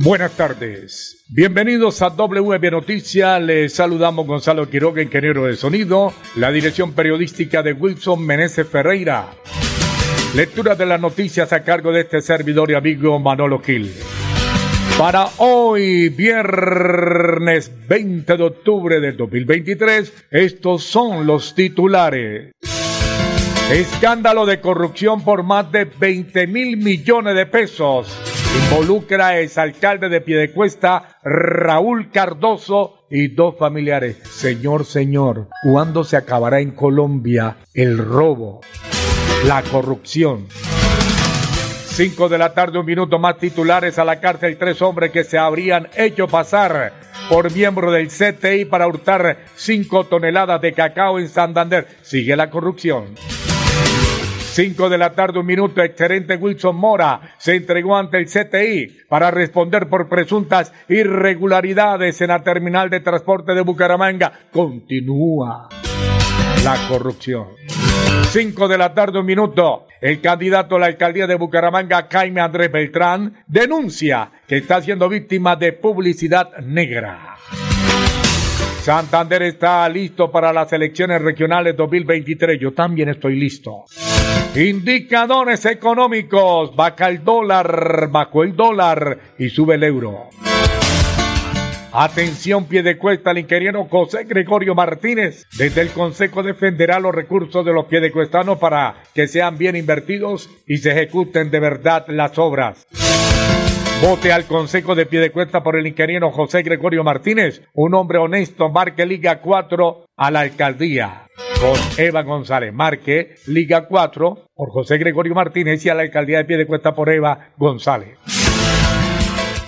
Buenas tardes. Bienvenidos a WM Noticias. Les saludamos Gonzalo Quiroga, ingeniero de sonido, la dirección periodística de Wilson Meneses Ferreira. Lectura de las noticias a cargo de este servidor y amigo Manolo Gil. Para hoy, viernes 20 de octubre del 2023, estos son los titulares. Escándalo de corrupción por más de 20 mil millones de pesos. Involucra a exalcalde de Piedecuesta, Raúl Cardoso y dos familiares. Señor, señor, ¿cuándo se acabará en Colombia el robo, la corrupción? Cinco de la tarde, un minuto más titulares a la cárcel. Tres hombres que se habrían hecho pasar por miembro del CTI para hurtar cinco toneladas de cacao en Santander. Sigue la corrupción. 5 de la tarde, un minuto, excelente Wilson Mora se entregó ante el CTI para responder por presuntas irregularidades en la terminal de transporte de Bucaramanga. Continúa la corrupción. 5 de la tarde, un minuto. El candidato a la alcaldía de Bucaramanga, Jaime Andrés Beltrán, denuncia que está siendo víctima de publicidad negra. Santander está listo para las elecciones regionales 2023. Yo también estoy listo. Indicadores económicos. Baja el dólar, bajó el dólar y sube el euro. Atención, pie de cuesta, el ingeniero José Gregorio Martínez. Desde el Consejo defenderá los recursos de los piedecuestanos para que sean bien invertidos y se ejecuten de verdad las obras. Vote al Consejo de Piedecuesta por el ingeniero José Gregorio Martínez, un hombre honesto, marque Liga 4 a la alcaldía. Con Eva González, marque Liga 4 por José Gregorio Martínez y a la alcaldía de Piedecuesta por Eva González.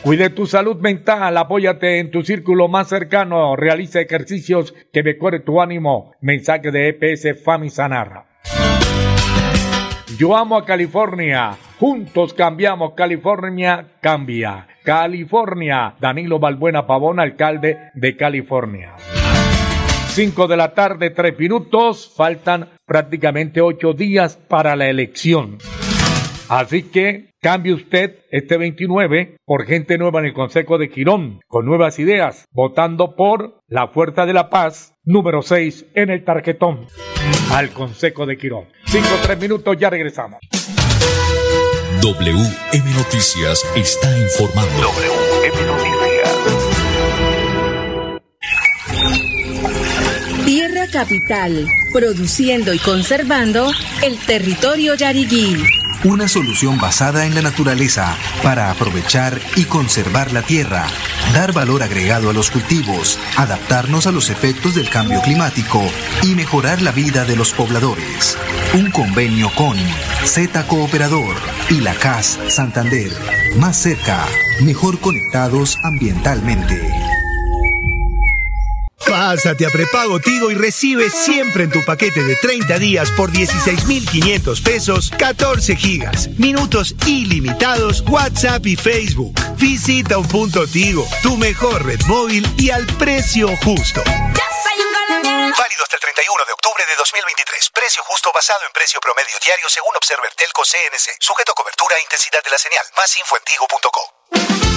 Cuide tu salud mental, apóyate en tu círculo más cercano, realiza ejercicios que mejore tu ánimo. Mensaje de EPS Famisanar. Yo amo a California. Juntos cambiamos. California cambia. California. Danilo Balbuena Pavón, alcalde de California. 5 de la tarde, 3 minutos. Faltan prácticamente 8 días para la elección. Así que cambie usted este 29 por gente nueva en el Consejo de Quirón, con nuevas ideas, votando por la Fuerza de la Paz, número 6 en el tarjetón, al Consejo de Quirón. 5 3 minutos, ya regresamos. WM Noticias está informando. WM Noticias. Tierra Capital, produciendo y conservando el territorio yariguí una solución basada en la naturaleza para aprovechar y conservar la tierra, dar valor agregado a los cultivos, adaptarnos a los efectos del cambio climático y mejorar la vida de los pobladores. Un convenio con Z Cooperador y la CAS Santander. Más cerca, mejor conectados ambientalmente. Pásate a prepago Tigo y recibe siempre en tu paquete de 30 días por 16,500 pesos 14 gigas, minutos ilimitados, WhatsApp y Facebook. Visita un punto Tigo, tu mejor red móvil y al precio justo. Válido hasta el 31 de octubre de 2023. Precio justo basado en precio promedio diario según Observer Telco CNC. Sujeto a cobertura e intensidad de la señal. Más info en tigo.co.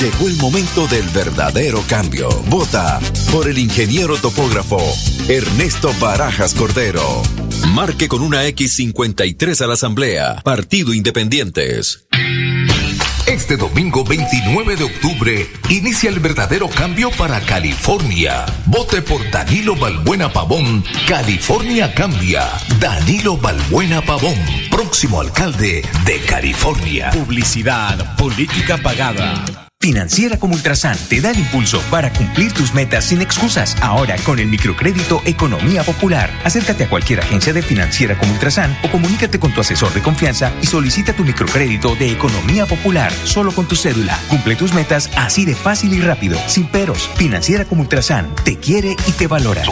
Llegó el momento del verdadero cambio. Vota por el ingeniero topógrafo Ernesto Barajas Cordero. Marque con una X53 a la Asamblea. Partido Independientes. Este domingo 29 de octubre inicia el verdadero cambio para California. Vote por Danilo Balbuena Pavón. California cambia. Danilo Balbuena Pavón, próximo alcalde de California. Publicidad, política pagada. Financiera como Ultrasan te da el impulso para cumplir tus metas sin excusas. Ahora con el microcrédito Economía Popular. Acércate a cualquier agencia de Financiera como Ultrasan o comunícate con tu asesor de confianza y solicita tu microcrédito de Economía Popular solo con tu cédula. Cumple tus metas así de fácil y rápido, sin peros. Financiera como Ultrasan te quiere y te valora.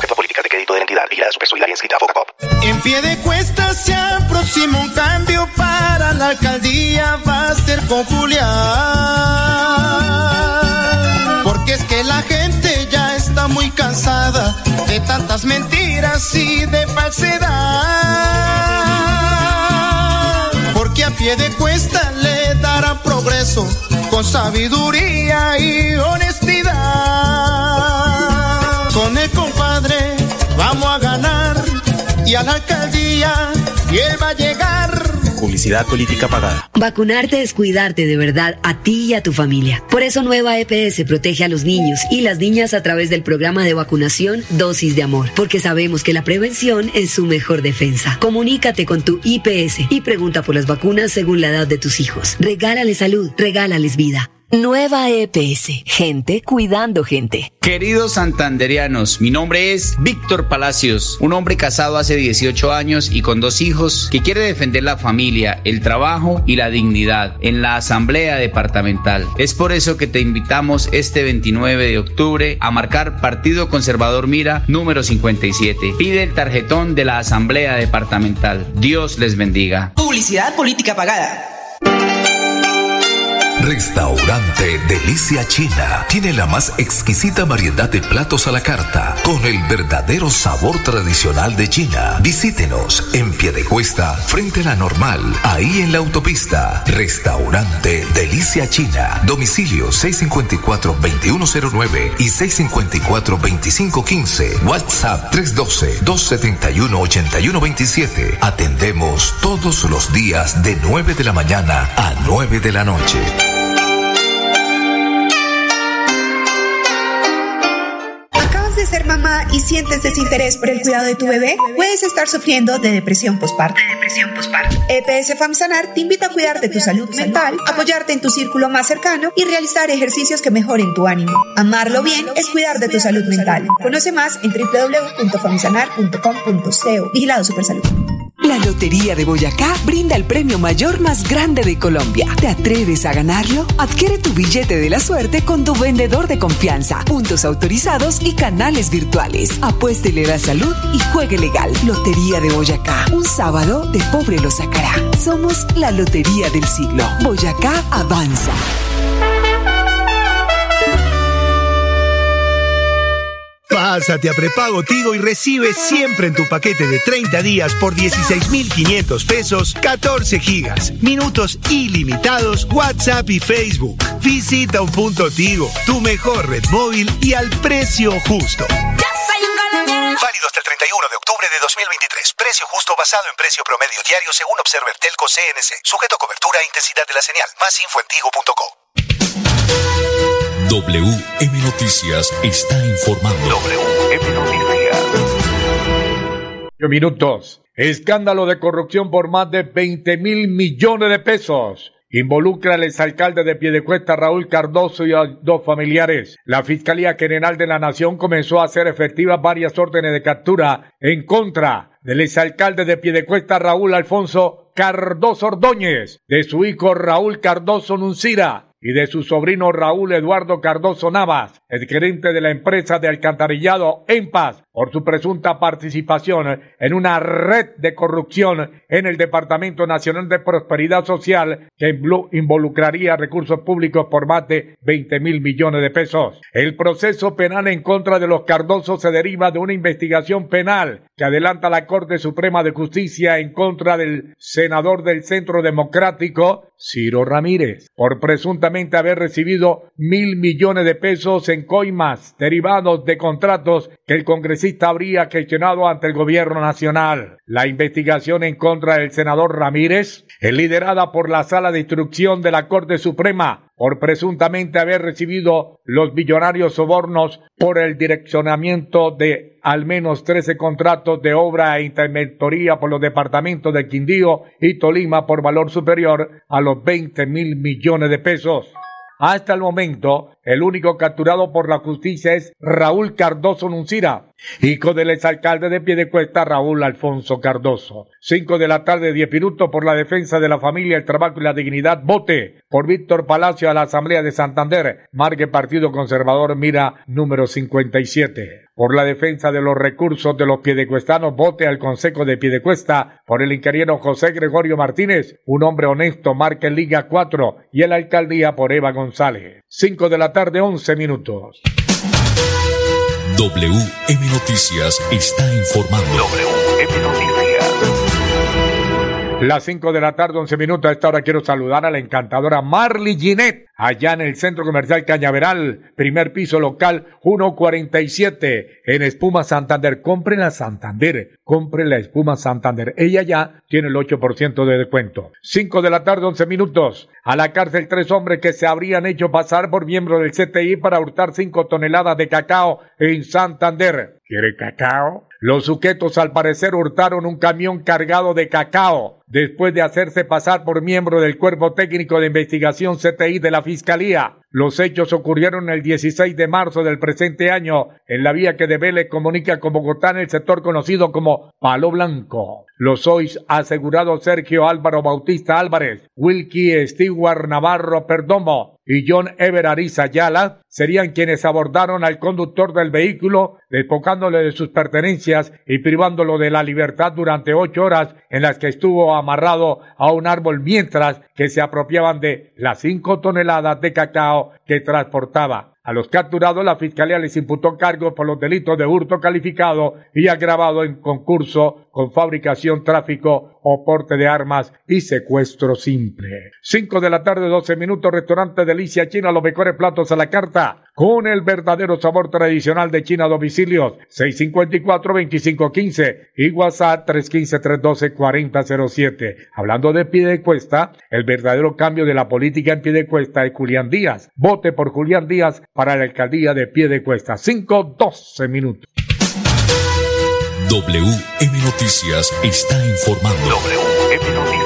Vigilada su personalidad inscrita Pop. En pie de cuesta se aproxima un cambio para la alcaldía, a ser Julián porque es que la gente ya está muy cansada de tantas mentiras y de falsedad. Porque a pie de cuesta le dará progreso con sabiduría y honestidad. Con el y a la alcaldía y él va a llegar Publicidad política pagada. Vacunarte es cuidarte de verdad a ti y a tu familia. Por eso Nueva EPS protege a los niños y las niñas a través del programa de vacunación Dosis de Amor, porque sabemos que la prevención es su mejor defensa. Comunícate con tu IPS y pregunta por las vacunas según la edad de tus hijos. Regálales salud, regálales vida. Nueva EPS, gente cuidando gente. Queridos santanderianos, mi nombre es Víctor Palacios, un hombre casado hace 18 años y con dos hijos que quiere defender la familia, el trabajo y la dignidad en la Asamblea Departamental. Es por eso que te invitamos este 29 de octubre a marcar Partido Conservador Mira número 57. Pide el tarjetón de la Asamblea Departamental. Dios les bendiga. Publicidad política pagada. Restaurante Delicia China tiene la más exquisita variedad de platos a la carta con el verdadero sabor tradicional de China. Visítenos en Piedecuesta, frente a la normal, ahí en la autopista. Restaurante Delicia China. Domicilio 654-2109 y 654-2515. WhatsApp 312-271-8127. Atendemos todos los días de 9 de la mañana a 9 de la noche. Mamá y sientes desinterés por el cuidado de tu bebé, puedes estar sufriendo de depresión postparto. depresión EPS e Famsanar te invita a cuidar de tu salud mental, apoyarte en tu círculo más cercano y realizar ejercicios que mejoren tu ánimo. Amarlo bien es cuidar de tu salud mental. Conoce más en www.famsanar.com.co. Vigilado Supersalud. La Lotería de Boyacá brinda el premio mayor más grande de Colombia. ¿Te atreves a ganarlo? Adquiere tu billete de la suerte con tu vendedor de confianza, puntos autorizados y canales virtuales. Apuéstele la salud y juegue legal. Lotería de Boyacá. Un sábado de pobre lo sacará. Somos la Lotería del siglo. Boyacá avanza. Pásate a prepago Tigo y recibe siempre en tu paquete de 30 días por 16,500 pesos 14 gigas, minutos ilimitados, WhatsApp y Facebook. Visita un punto Tigo, tu mejor red móvil y al precio justo. Válido hasta el 31 de octubre de 2023. Precio justo basado en precio promedio diario según Observer Telco CNC. Sujeto a cobertura e intensidad de la señal. Más info en WM Noticias está informando. WM Noticias. Minutos. Escándalo de corrupción por más de 20 mil millones de pesos. Involucra al exalcalde de Piedecuesta Raúl Cardoso y a dos familiares. La Fiscalía General de la Nación comenzó a hacer efectivas varias órdenes de captura en contra del exalcalde de Piedecuesta Raúl Alfonso Cardoso Ordóñez, de su hijo Raúl Cardoso Nuncira, y de su sobrino Raúl Eduardo Cardoso Navas, el gerente de la empresa de alcantarillado En Paz, por su presunta participación en una red de corrupción en el Departamento Nacional de Prosperidad Social que involucraría recursos públicos por más de 20 mil millones de pesos. El proceso penal en contra de los Cardosos se deriva de una investigación penal que adelanta la Corte Suprema de Justicia en contra del senador del Centro Democrático, Ciro Ramírez, por presuntamente haber recibido mil millones de pesos en coimas derivados de contratos que el congresista habría gestionado ante el gobierno nacional. La investigación en contra del senador Ramírez es liderada por la Sala de Instrucción de la Corte Suprema por presuntamente haber recibido los billonarios sobornos por el direccionamiento de al menos 13 contratos de obra e interventoría por los departamentos de Quindío y Tolima por valor superior a los 20 mil millones de pesos. Hasta el momento, el único capturado por la justicia es Raúl Cardoso Nuncira, hijo del exalcalde de Piedecuesta, Raúl Alfonso Cardoso. Cinco de la tarde, diez minutos por la defensa de la familia, el trabajo y la dignidad. Vote por Víctor Palacio a la Asamblea de Santander. Marque Partido Conservador Mira número 57 por la defensa de los recursos de los piedecuestanos, vote al Consejo de Piedecuesta por el ingeniero José Gregorio Martínez, un hombre honesto, marque Liga 4 y en la alcaldía por Eva González. 5 de la tarde, 11 minutos. WM Noticias está informando. WM Noticias. Las 5 de la tarde, 11 minutos. A esta hora quiero saludar a la encantadora Marley Ginette, allá en el Centro Comercial Cañaveral, primer piso local 147, en Espuma Santander. Compre la Santander, compre la Espuma Santander. Ella ya tiene el 8% de descuento. 5 de la tarde, 11 minutos. A la cárcel tres hombres que se habrían hecho pasar por miembros del CTI para hurtar 5 toneladas de cacao en Santander. ¿Quiere cacao? Los sujetos al parecer hurtaron un camión cargado de cacao después de hacerse pasar por miembro del Cuerpo Técnico de Investigación CTI de la Fiscalía. Los hechos ocurrieron el 16 de marzo del presente año en la vía que de Vélez comunica con Bogotá en el sector conocido como Palo Blanco. Los hoy asegurados Sergio Álvaro Bautista Álvarez, Wilkie Stewart Navarro Perdomo y John Ever Ariza serían quienes abordaron al conductor del vehículo, despocándole de sus pertenencias y privándolo de la libertad durante ocho horas en las que estuvo amarrado a un árbol mientras que se apropiaban de las cinco toneladas de cacao que transportaba. A los capturados la fiscalía les imputó cargos por los delitos de hurto calificado y agravado en concurso con fabricación, tráfico o porte de armas y secuestro simple. Cinco de la tarde, doce minutos, restaurante Delicia China, los mejores platos a la carta con el verdadero sabor tradicional de China domicilios 654-2515 y WhatsApp 315-312-4007. Hablando de pie de cuesta, el verdadero cambio de la política en pie de cuesta es Julián Díaz. Vote por Julián Díaz para la alcaldía de pie de cuesta. 5-12 minutos. WM Noticias está informando. WM Noticias.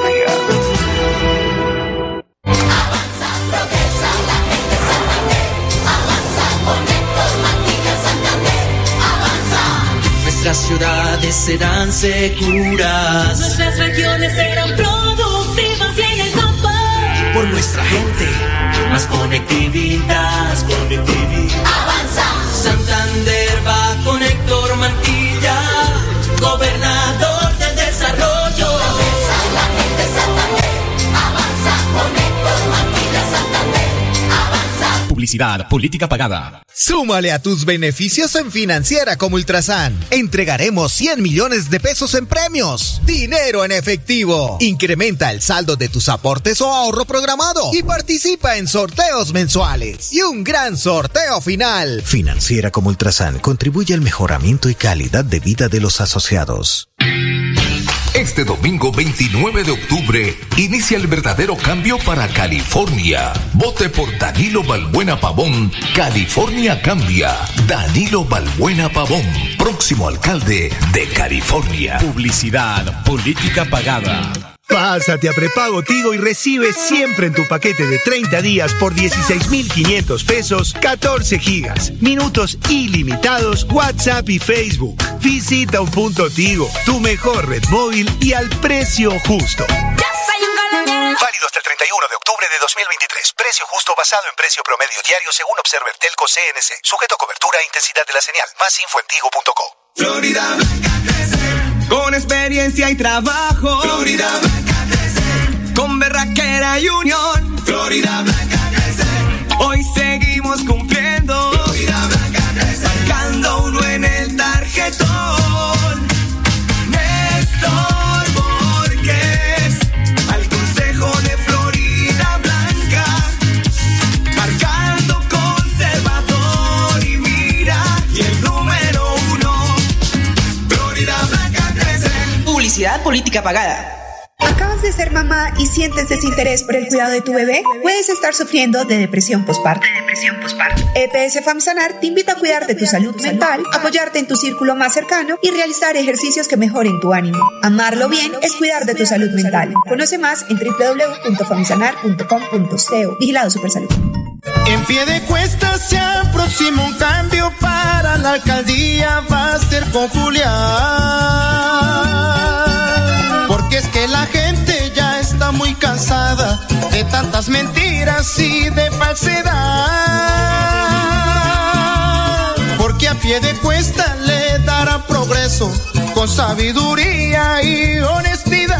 Nuestras ciudades serán seguras. Nuestras regiones serán productivas y en el campo. Por nuestra gente, más conectividad. Más conectividad. Publicidad, política pagada. Súmale a tus beneficios en Financiera como Ultrasan. Entregaremos 100 millones de pesos en premios. Dinero en efectivo. Incrementa el saldo de tus aportes o ahorro programado y participa en sorteos mensuales. Y un gran sorteo final. Financiera como Ultrasan contribuye al mejoramiento y calidad de vida de los asociados. Este domingo 29 de octubre inicia el verdadero cambio para California. Vote por Danilo Balbuena Pavón. California cambia. Danilo Balbuena Pavón, próximo alcalde de California. Publicidad, política pagada. Pásate a prepago Tigo y recibe siempre en tu paquete de 30 días por 16,500 pesos 14 gigas, minutos ilimitados, WhatsApp y Facebook. Visita un punto Tigo, tu mejor red móvil y al precio justo. Válido hasta el 31 de octubre de 2023. Precio justo basado en precio promedio diario según Observer Telco CNC. Sujeto a cobertura e intensidad de la señal. Más info en tigo.co. Florida Blanca crece. Con experiencia y trabajo. Florida Blanca unión. Florida Blanca crece. Hoy seguimos cumpliendo. Florida Blanca crece. Marcando uno en el tarjetón. Néstor Borges. Al consejo de Florida Blanca. Marcando conservador y mira. Y el número uno. Florida Blanca crece. Publicidad política pagada. ¿Acabas de ser mamá y sientes desinterés por el cuidado de tu bebé? Puedes estar sufriendo de depresión postparto. EPS Famsanar te invita a cuidar de tu salud mental, apoyarte en tu círculo más cercano y realizar ejercicios que mejoren tu ánimo. Amarlo bien es cuidar de tu salud mental. Conoce más en www.famsanar.com.co. Vigilado Supersalud. En pie de cuesta se aproxima un cambio para la alcaldía, va a tantas mentiras y de falsedad. Porque a pie de cuesta le dará progreso con sabiduría y honestidad.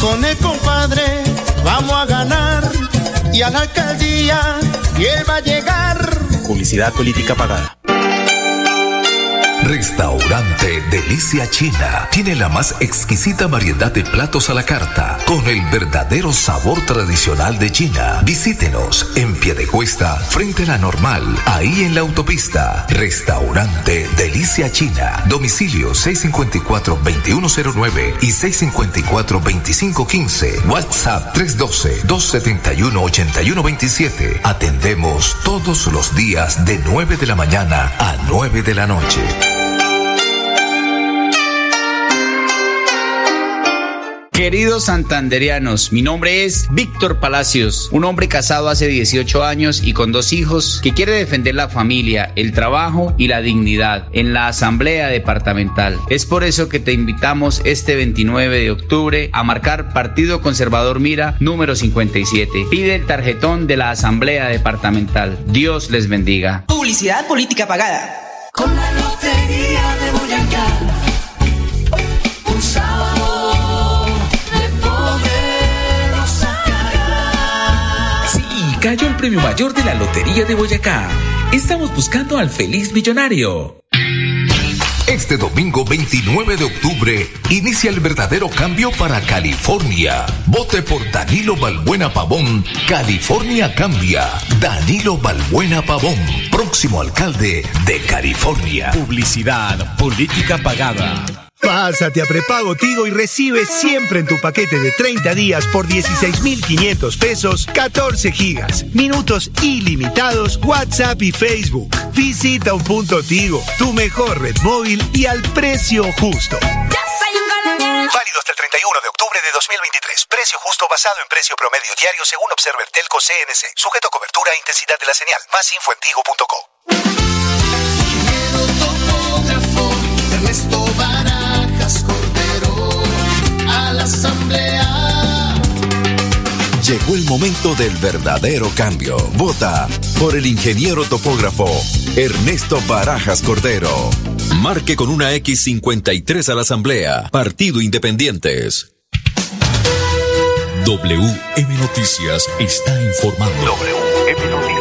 Con el compadre vamos a ganar y a la alcaldía y él va a llegar. Publicidad política pagada. Restaurante Delicia China tiene la más exquisita variedad de platos a la carta con el verdadero sabor tradicional de China. Visítenos en Piedecuesta, frente a la normal, ahí en la autopista. Restaurante Delicia China. Domicilio 654-2109 y 654-2515. WhatsApp 312-271-8127. Atendemos todos los días de 9 de la mañana a 9 de la noche. Queridos santanderianos, mi nombre es Víctor Palacios, un hombre casado hace 18 años y con dos hijos que quiere defender la familia, el trabajo y la dignidad en la Asamblea Departamental. Es por eso que te invitamos este 29 de octubre a marcar Partido Conservador Mira número 57. Pide el tarjetón de la Asamblea Departamental. Dios les bendiga. Publicidad política pagada. Con la lotería de Boyacá. Cayó el premio mayor de la Lotería de Boyacá. Estamos buscando al feliz millonario. Este domingo 29 de octubre inicia el verdadero cambio para California. Vote por Danilo Balbuena Pavón. California cambia. Danilo Balbuena Pavón, próximo alcalde de California. Publicidad política pagada. Pásate a prepago Tigo y recibe siempre en tu paquete de 30 días por 16,500 pesos 14 gigas, minutos ilimitados, WhatsApp y Facebook. Visita un punto Tigo, tu mejor red móvil y al precio justo. Válido hasta el 31 de octubre de 2023. Precio justo basado en precio promedio diario según Observer Telco CNC. Sujeto a cobertura e intensidad de la señal. Más info en tigo.co. Llegó el momento del verdadero cambio. Vota por el ingeniero topógrafo Ernesto Barajas Cordero. Marque con una X53 a la Asamblea. Partido Independientes. WM Noticias está informando. WM Noticias.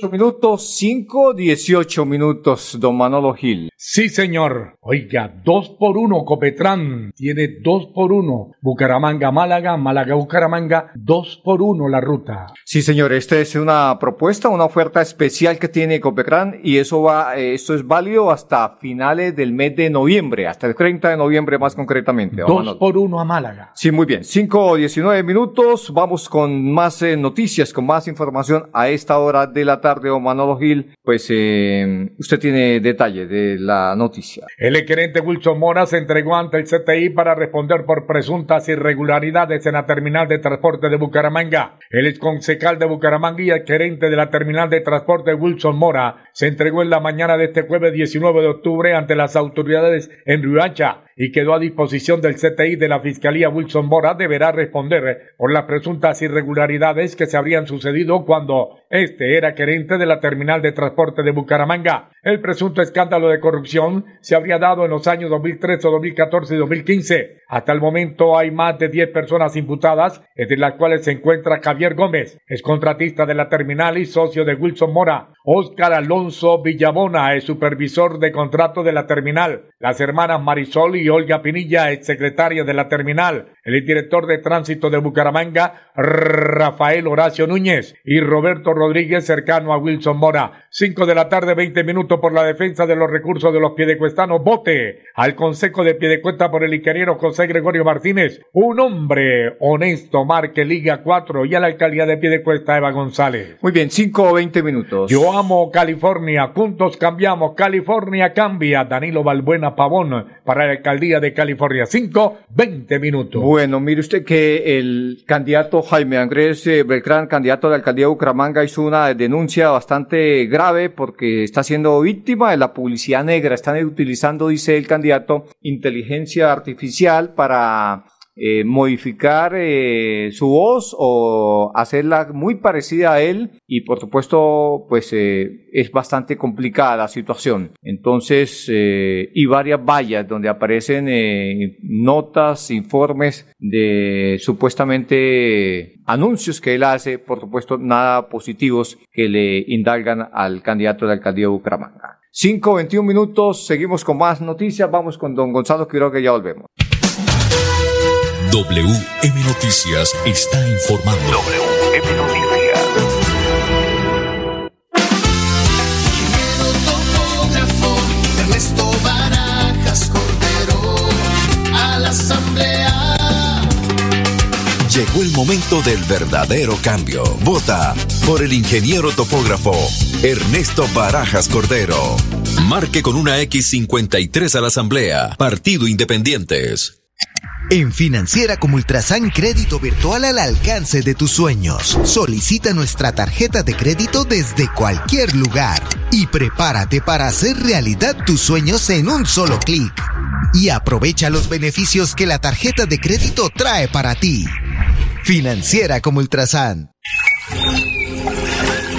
18 minutos, 5, 18 minutos, don Manolo Gil. Sí, señor. Oiga, dos por uno, Copetrán tiene dos por uno. Bucaramanga, Málaga, Málaga, Bucaramanga, dos por uno la ruta. Sí, señor, esta es una propuesta, una oferta especial que tiene Copecran y eso va, eh, esto es válido hasta finales del mes de noviembre, hasta el 30 de noviembre más concretamente. don Dos Manolo. por uno a Málaga. Sí, muy bien. 5 19 minutos. Vamos con más eh, noticias, con más información a esta hora de la tarde, don Manolo Gil. Pues eh, usted tiene detalle de la noticia. El gerente Wilson Mora se entregó ante el CTI para responder por presuntas irregularidades en la terminal de transporte de Bucaramanga. El exconsecal de Bucaramanga y el gerente de la terminal de transporte Wilson Mora se entregó en la mañana de este jueves 19 de octubre ante las autoridades en Riacha y quedó a disposición del CTI de la Fiscalía Wilson Mora deberá responder por las presuntas irregularidades que se habrían sucedido cuando este era gerente de la terminal de transporte de Bucaramanga. El presunto escándalo de corrupción se habría dado en los años 2013, 2014 y 2015. Hasta el momento hay más de 10 personas imputadas, entre las cuales se encuentra Javier Gómez, es contratista de la terminal y socio de Wilson Mora. Oscar Alonso Villabona es supervisor de contrato de la terminal. Las hermanas Marisol y Olga Pinilla, ex secretaria de la terminal. El director de tránsito de Bucaramanga, Rafael Horacio Núñez y Roberto Rodríguez, cercano a Wilson Mora. 5 de la tarde, 20 minutos por la defensa de los recursos de los piedecuestanos. Vote al Consejo de Piedecuesta por el ingeniero José José Gregorio Martínez, un hombre honesto, marque Liga 4 y a la alcaldía de Piedecuesta, Eva González. Muy bien, 5 o 20 minutos. Yo amo California, juntos cambiamos, California cambia. Danilo Balbuena Pavón para la alcaldía de California, 5, 20 minutos. Bueno, mire usted que el candidato Jaime Andrés eh, Beltrán, candidato a la alcaldía de Bucaramanga, hizo una denuncia bastante grave porque está siendo víctima de la publicidad negra. Están utilizando, dice el candidato, inteligencia artificial para eh, modificar eh, su voz o hacerla muy parecida a él. Y por supuesto pues eh, es bastante complicada la situación. Entonces y varias vallas donde aparecen notas informes de supuestamente anuncios que él hace por supuesto nada positivos que le indalgan al candidato de la alcaldía de Bucaramanga. 5, 21 minutos, seguimos con más noticias, vamos con don Gonzalo Quiroga, ya volvemos. WM Noticias está informando. WM Noticias. topógrafo Ernesto Barajas Cordero a la asamblea. Llegó el momento del verdadero cambio. Vota por el ingeniero topógrafo Ernesto Barajas Cordero. Marque con una X53 a la Asamblea. Partido Independientes. En Financiera como Ultrasan Crédito Virtual al alcance de tus sueños. Solicita nuestra tarjeta de crédito desde cualquier lugar y prepárate para hacer realidad tus sueños en un solo clic. Y aprovecha los beneficios que la tarjeta de crédito trae para ti. Financiera como Ultrasan.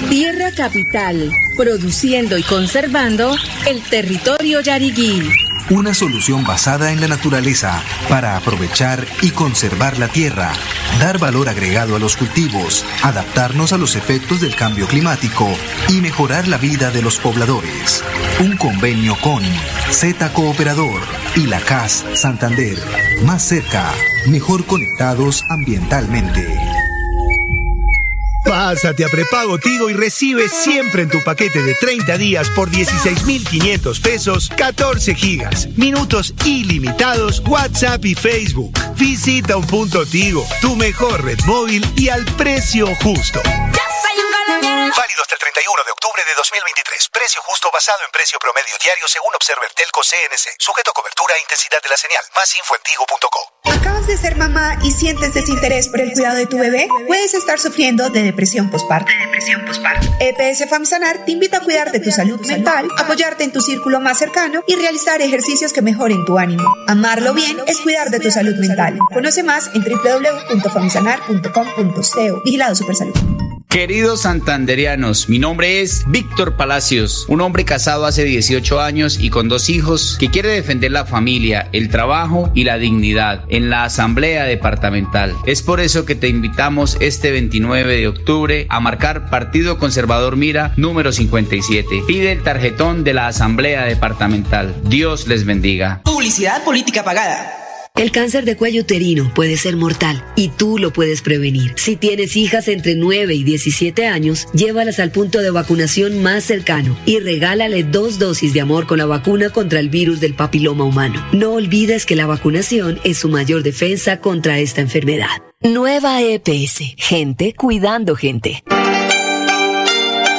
Tierra Capital, produciendo y conservando el territorio yariguí. Una solución basada en la naturaleza para aprovechar y conservar la tierra, dar valor agregado a los cultivos, adaptarnos a los efectos del cambio climático y mejorar la vida de los pobladores. Un convenio con Z Cooperador y la CAS Santander. Más cerca, mejor conectados ambientalmente. Pásate a prepago Tigo y recibe siempre en tu paquete de 30 días por 16,500 pesos 14 gigas, minutos ilimitados, WhatsApp y Facebook. Visita un punto Tigo, tu mejor red móvil y al precio justo. Válido hasta el 31 de octubre de 2023. Precio justo basado en precio promedio diario según Observer Telco CNC. Sujeto a cobertura e intensidad de la señal. Más info en tigo.co. ¿Acabas de ser mamá y sientes desinterés por el cuidado de tu bebé? Puedes estar sufriendo de depresión postparto. depresión postparto. EPS FAMSANAR te invita a cuidar de tu salud mental, apoyarte en tu círculo más cercano y realizar ejercicios que mejoren tu ánimo. Amarlo bien es cuidar de tu salud mental. Conoce más en www.famsanar.com.co. Vigilado Supersalud. Queridos santanderianos, mi nombre es Víctor Palacios, un hombre casado hace 18 años y con dos hijos que quiere defender la familia, el trabajo y la dignidad en la Asamblea Departamental. Es por eso que te invitamos este 29 de octubre a marcar Partido Conservador Mira número 57. Pide el tarjetón de la Asamblea Departamental. Dios les bendiga. Publicidad política pagada. El cáncer de cuello uterino puede ser mortal y tú lo puedes prevenir. Si tienes hijas entre 9 y 17 años, llévalas al punto de vacunación más cercano y regálale dos dosis de amor con la vacuna contra el virus del papiloma humano. No olvides que la vacunación es su mayor defensa contra esta enfermedad. Nueva EPS. Gente cuidando gente.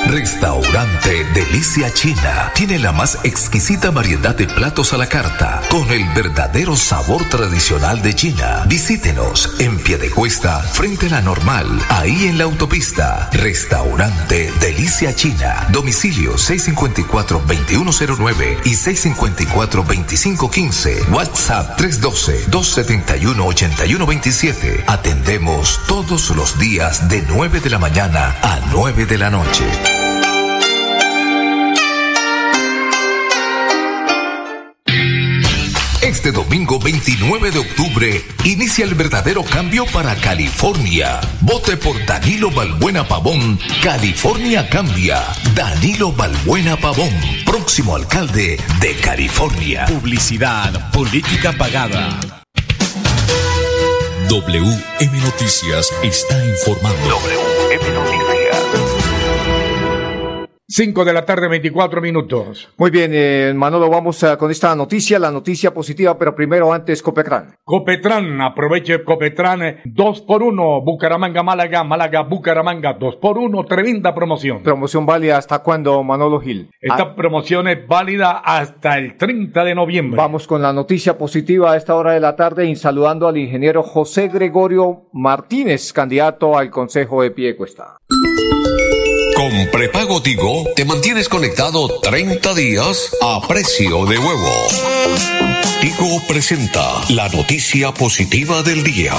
Restaurante Delicia China tiene la más exquisita variedad de platos a la carta con el verdadero sabor tradicional de China. Visítenos en Piedecuesta, frente a la normal, ahí en la autopista. Restaurante Delicia China. Domicilio 654-2109 y 654-2515. WhatsApp 312-271-8127. Atendemos todos los días de 9 de la mañana a 9 de la noche. Este domingo 29 de octubre inicia el verdadero cambio para California. Vote por Danilo Balbuena Pavón. California cambia. Danilo Balbuena Pavón, próximo alcalde de California. Publicidad, política pagada. WM Noticias está informando. WM Noticias. 5 de la tarde, 24 minutos. Muy bien, eh, Manolo, vamos a, con esta noticia, la noticia positiva, pero primero antes Copecran. Copetran, aproveche Copetran, 2 por 1 Bucaramanga, Málaga, Málaga, Bucaramanga, 2 por 1 tremenda promoción. Promoción válida hasta cuándo, Manolo Gil. Esta Ah, promoción es válida hasta el 30 de noviembre. Vamos con la noticia positiva a esta hora de la tarde y saludando al ingeniero José Gregorio Martínez, candidato al Consejo de Piecuesta. Con prepago Tigo te mantienes conectado 30 días a precio de huevo. Tigo presenta la noticia positiva del día.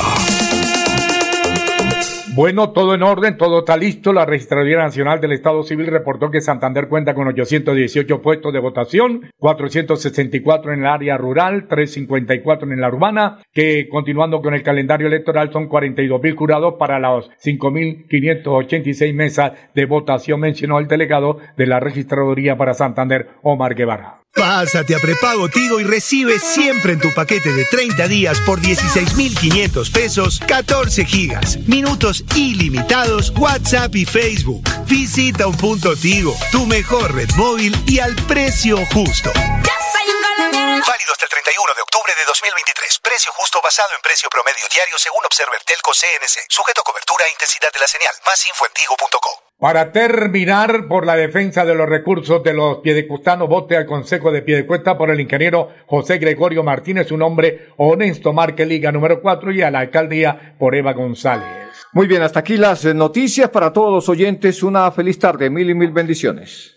Bueno, todo en orden, todo está listo. La Registraduría Nacional del Estado Civil reportó que Santander cuenta con 818 puestos de votación, 464 en el área rural, 354 en la urbana, que continuando con el calendario electoral son 42 mil jurados para las 5.586 mesas de votación, mencionó el delegado de la Registraduría para Santander, Omar Guevara. Pásate a prepago Tigo y recibe siempre en tu paquete de 30 días por 16,500 pesos 14 gigas, minutos ilimitados, WhatsApp y Facebook. Visita un punto Tigo, tu mejor red móvil y al precio justo. Válido hasta el 31 de octubre de 2023. Precio justo basado en precio promedio diario según Observer Telco CNC. Sujeto a cobertura e intensidad de la señal. Más info en tigo.co. Para terminar, por la defensa de los recursos de los piedecustanos, vote al Consejo de Piedecuesta por el ingeniero José Gregorio Martínez, un hombre honesto, marque Liga número 4, y a la alcaldía por Eva González. Muy bien, hasta aquí las noticias para todos los oyentes. Una feliz tarde, mil y mil bendiciones.